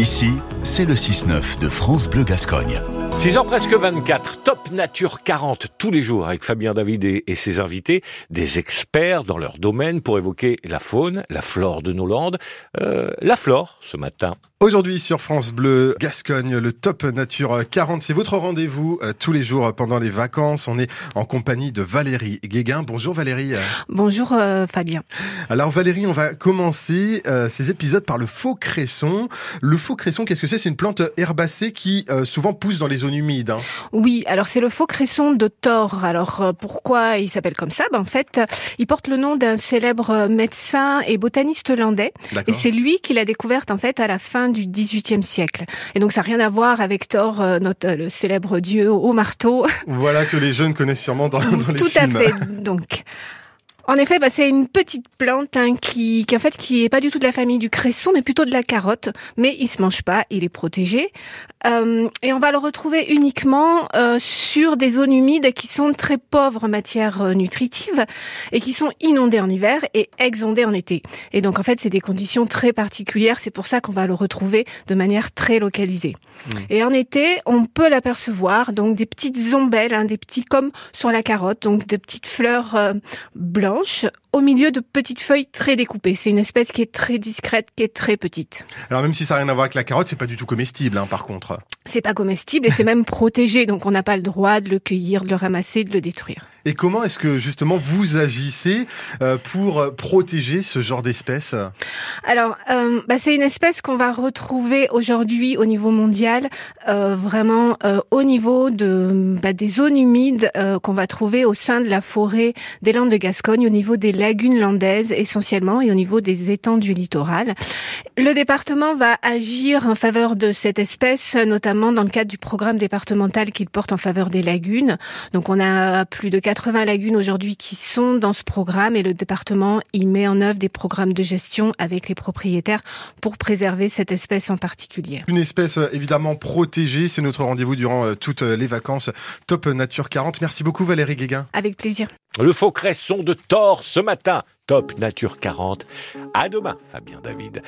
Ici, c'est le 6-9 de France Bleu Gascogne. 6h presque 24, Top Nature 40 tous les jours avec Fabien David et, ses invités, des experts dans leur domaine pour évoquer la faune, la flore de nos landes, euh, la flore ce matin. Aujourd'hui sur France Bleu Gascogne, le Top Nature 40, c'est votre rendez-vous euh, tous les jours pendant les vacances. On est en compagnie de Valérie Guéguin. Bonjour Valérie. Bonjour euh, Fabien. Alors Valérie, on va commencer euh, ces épisodes par le faux cresson. Le faux cresson, qu'est-ce que c'est C'est une plante herbacée qui euh, souvent pousse dans les zones humides. hein. Oui, alors c'est le faux cresson de Thor. Alors euh, pourquoi il s'appelle comme ça? Ben, En fait, il porte le nom d'un célèbre médecin et botaniste hollandais. Et c'est lui qui l'a découverte en fait à la fin du XVIIIe siècle. Et donc ça n'a rien à voir avec Thor, euh, notre, le célèbre dieu au marteau. Voilà que les jeunes connaissent sûrement dans, dans les Tout films. à fait. Donc, en effet, bah, c'est une petite plante hein, qui, qui en fait qui est pas du tout de la famille du cresson, mais plutôt de la carotte. Mais il se mange pas, il est protégé. Euh, et on va le retrouver uniquement euh, sur des zones humides qui sont très pauvres en matière euh, nutritive et qui sont inondées en hiver et exondées en été. Et donc en fait, c'est des conditions très particulières. C'est pour ça qu'on va le retrouver de manière très localisée. Et en été, on peut l'apercevoir donc des petites ombelles, hein, des petits comme sur la carotte, donc des petites fleurs euh, blanches au milieu de petites feuilles très découpées. C'est une espèce qui est très discrète, qui est très petite. Alors même si ça n'a rien à voir avec la carotte, c'est pas du tout comestible hein, par contre. C'est pas comestible et c'est même protégé, donc on n'a pas le droit de le cueillir, de le ramasser, de le détruire. Et comment est-ce que justement vous agissez euh, pour euh, protéger ce genre d'espèces Alors, euh, bah, c'est une espèce qu'on va retrouver aujourd'hui au niveau mondial, euh, vraiment euh, au niveau de bah, des zones humides euh, qu'on va trouver au sein de la forêt des Landes de Gascogne, au niveau des lagunes landaises essentiellement et au niveau des étangs du littoral. Le département va agir en faveur de cette espèce, notamment dans le cadre du programme départemental qu'il porte en faveur des lagunes. Donc, on a plus de 80 lagunes aujourd'hui qui sont dans ce programme et le département y met en œuvre des programmes de gestion avec les propriétaires pour préserver cette espèce en particulier. Une espèce euh, évidemment protégée, c'est notre rendez-vous durant euh, toutes euh, les vacances. Top Nature 40. Merci beaucoup Valérie Guéguin. Avec plaisir. Le faux cresson de Thor ce matin, Top Nature 40. À demain, Fabien David.